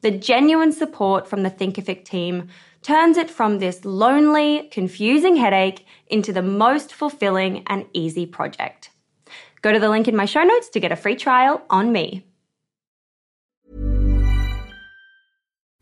The genuine support from the Thinkific team turns it from this lonely, confusing headache into the most fulfilling and easy project. Go to the link in my show notes to get a free trial on me.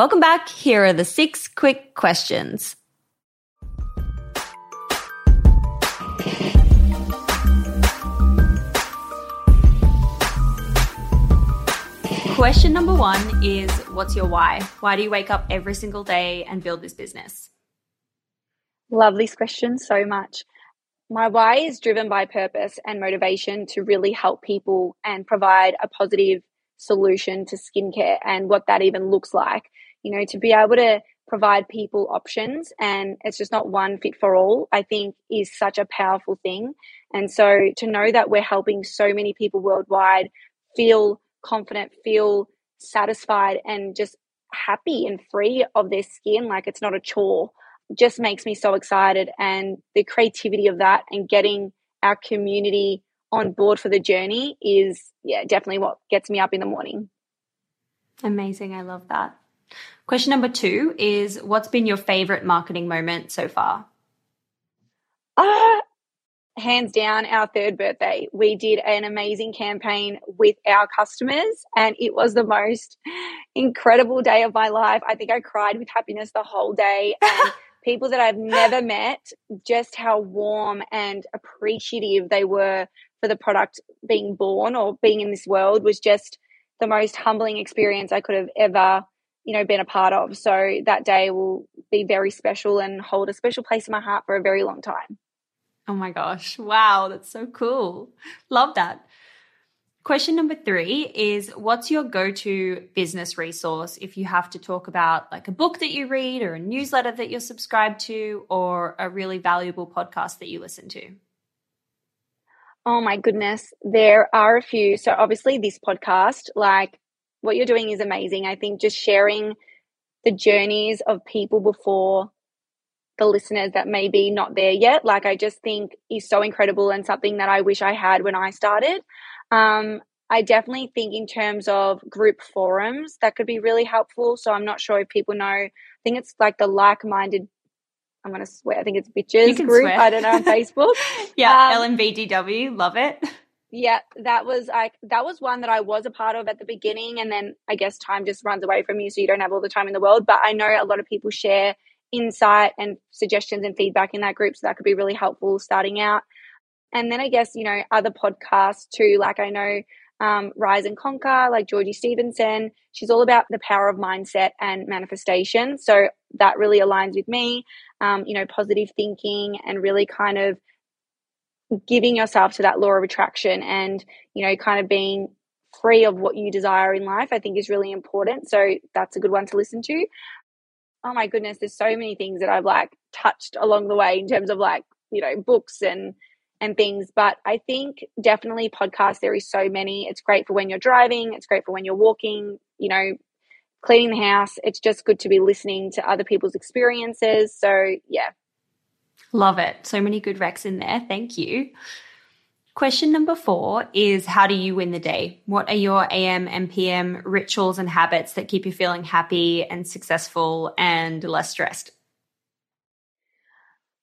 Welcome back. Here are the six quick questions. Question number one is What's your why? Why do you wake up every single day and build this business? Love this question so much. My why is driven by purpose and motivation to really help people and provide a positive solution to skincare and what that even looks like. You know, to be able to provide people options and it's just not one fit for all, I think is such a powerful thing. And so to know that we're helping so many people worldwide feel confident, feel satisfied, and just happy and free of their skin, like it's not a chore. just makes me so excited. And the creativity of that and getting our community on board for the journey is, yeah, definitely what gets me up in the morning. Amazing. I love that. Question number two is What's been your favorite marketing moment so far? Uh, hands down, our third birthday. We did an amazing campaign with our customers, and it was the most incredible day of my life. I think I cried with happiness the whole day. And people that I've never met, just how warm and appreciative they were for the product being born or being in this world was just the most humbling experience I could have ever, you know, been a part of. So that day will be very special and hold a special place in my heart for a very long time. Oh my gosh. Wow, that's so cool. Love that. Question number three is What's your go to business resource if you have to talk about like a book that you read or a newsletter that you're subscribed to or a really valuable podcast that you listen to? Oh my goodness, there are a few. So, obviously, this podcast, like what you're doing is amazing. I think just sharing the journeys of people before the listeners that may be not there yet, like I just think is so incredible and something that I wish I had when I started. Um, I definitely think in terms of group forums that could be really helpful. So I'm not sure if people know. I think it's like the like-minded I'm going to swear. I think it's bitches group. Swear. I don't know on Facebook. yeah, um, LMBDW, love it. Yeah, that was like that was one that I was a part of at the beginning, and then I guess time just runs away from you, so you don't have all the time in the world. But I know a lot of people share insight and suggestions and feedback in that group, so that could be really helpful starting out. And then I guess you know other podcasts too. Like I know um, Rise and Conquer, like Georgie Stevenson. She's all about the power of mindset and manifestation. So that really aligns with me um, you know, positive thinking and really kind of giving yourself to that law of attraction and, you know, kind of being free of what you desire in life, I think is really important. So that's a good one to listen to. Oh my goodness, there's so many things that I've like touched along the way in terms of like, you know, books and and things. But I think definitely podcasts, there is so many. It's great for when you're driving, it's great for when you're walking, you know, cleaning the house. It's just good to be listening to other people's experiences. So, yeah. Love it. So many good recs in there. Thank you. Question number four is How do you win the day? What are your AM and PM rituals and habits that keep you feeling happy and successful and less stressed?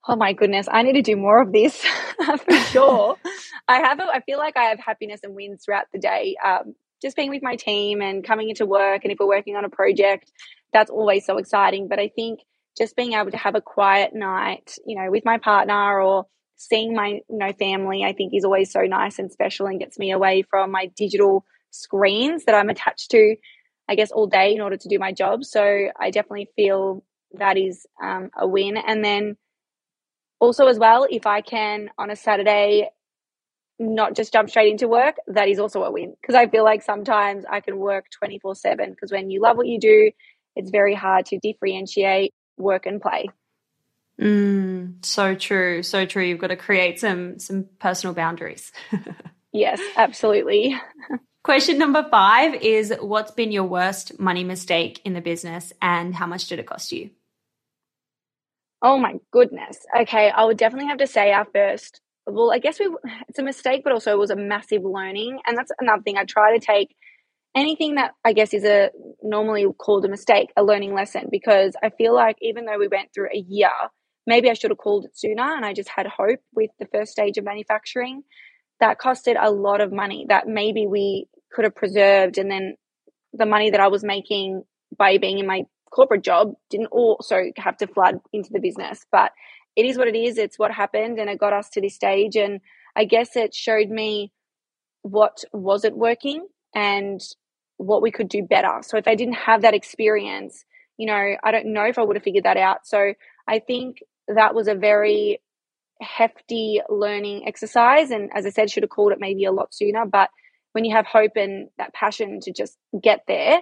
Oh my goodness, I need to do more of this for sure. I have, a, I feel like I have happiness and wins throughout the day. Um, just being with my team and coming into work and if we're working on a project that's always so exciting but i think just being able to have a quiet night you know with my partner or seeing my you know family i think is always so nice and special and gets me away from my digital screens that i'm attached to i guess all day in order to do my job so i definitely feel that is um, a win and then also as well if i can on a saturday not just jump straight into work, that is also a win. Because I feel like sometimes I can work 24 7 because when you love what you do, it's very hard to differentiate work and play. Mm, so true. So true. You've got to create some some personal boundaries. yes, absolutely. Question number five is what's been your worst money mistake in the business and how much did it cost you? Oh my goodness. Okay, I would definitely have to say our first well, I guess we it's a mistake, but also it was a massive learning. And that's another thing. I try to take anything that I guess is a normally called a mistake, a learning lesson, because I feel like even though we went through a year, maybe I should have called it sooner and I just had hope with the first stage of manufacturing. That costed a lot of money that maybe we could have preserved and then the money that I was making by being in my corporate job didn't also have to flood into the business. But it is what it is. It's what happened and it got us to this stage. And I guess it showed me what wasn't working and what we could do better. So if I didn't have that experience, you know, I don't know if I would have figured that out. So I think that was a very hefty learning exercise. And as I said, should have called it maybe a lot sooner. But when you have hope and that passion to just get there,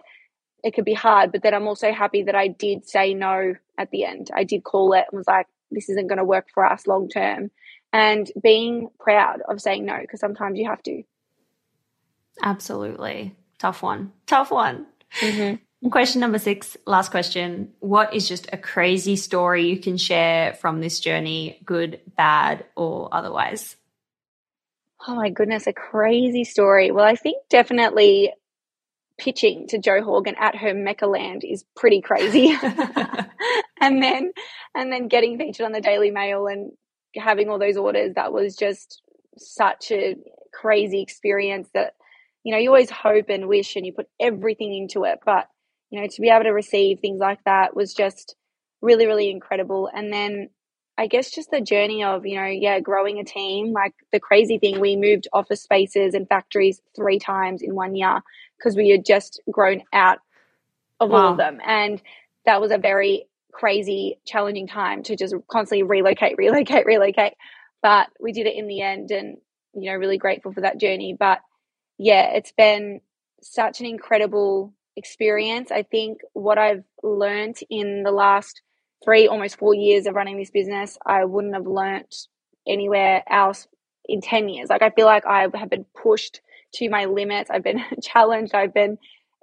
it could be hard. But then I'm also happy that I did say no at the end. I did call it and was like, this isn't going to work for us long term and being proud of saying no because sometimes you have to absolutely tough one tough one mm-hmm. Question number six, last question. What is just a crazy story you can share from this journey, good, bad, or otherwise? Oh my goodness, a crazy story. Well, I think definitely pitching to Jo Horgan at her Mecca land is pretty crazy. and then and then getting featured on the Daily Mail and having all those orders, that was just such a crazy experience that you know, you always hope and wish and you put everything into it, but you know, to be able to receive things like that was just really really incredible. And then I guess just the journey of, you know, yeah, growing a team. Like the crazy thing, we moved office spaces and factories three times in one year because we had just grown out of wow. all of them. And that was a very crazy, challenging time to just constantly relocate, relocate, relocate. But we did it in the end and, you know, really grateful for that journey. But yeah, it's been such an incredible experience. I think what I've learned in the last three, almost four years of running this business, I wouldn't have learnt anywhere else in 10 years. Like, I feel like I have been pushed to my limits. I've been challenged. I've been,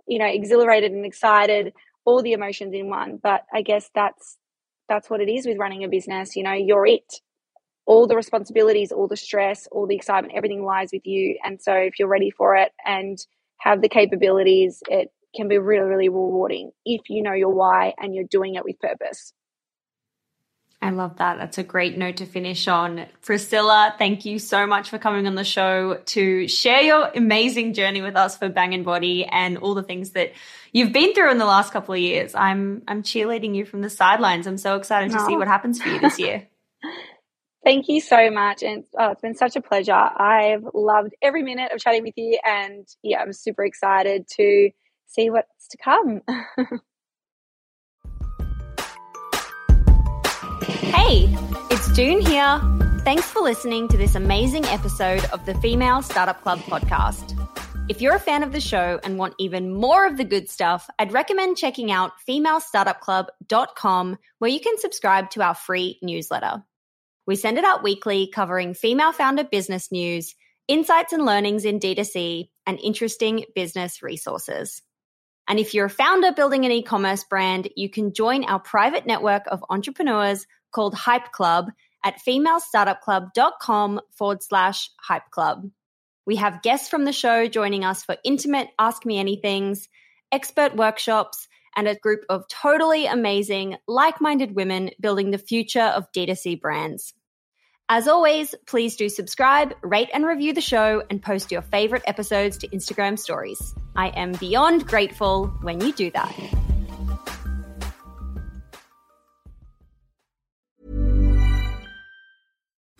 you know, exhilarated and excited, all the emotions in one. But I guess that's, that's what it is with running a business. You know, you're it. All the responsibilities, all the stress, all the excitement, everything lies with you. And so if you're ready for it and have the capabilities, it can be really, really rewarding if you know your why and you're doing it with purpose. I love that. That's a great note to finish on. Priscilla, thank you so much for coming on the show to share your amazing journey with us for Bangn Body and all the things that you've been through in the last couple of years. I'm I'm cheerleading you from the sidelines. I'm so excited to see what happens for you this year. Thank you so much. And oh, it's been such a pleasure. I've loved every minute of chatting with you. And yeah, I'm super excited to see what's to come. Hey, it's Doone here. Thanks for listening to this amazing episode of the Female Startup Club podcast. If you're a fan of the show and want even more of the good stuff, I'd recommend checking out femalestartupclub.com where you can subscribe to our free newsletter. We send it out weekly covering female founder business news, insights and learnings in D2C, and interesting business resources. And if you're a founder building an e commerce brand, you can join our private network of entrepreneurs called Hype Club at femalestartupclub.com forward slash hype club. We have guests from the show joining us for intimate Ask Me Anythings, expert workshops, and a group of totally amazing, like minded women building the future of D2C brands. As always, please do subscribe, rate and review the show, and post your favorite episodes to Instagram stories. I am beyond grateful when you do that.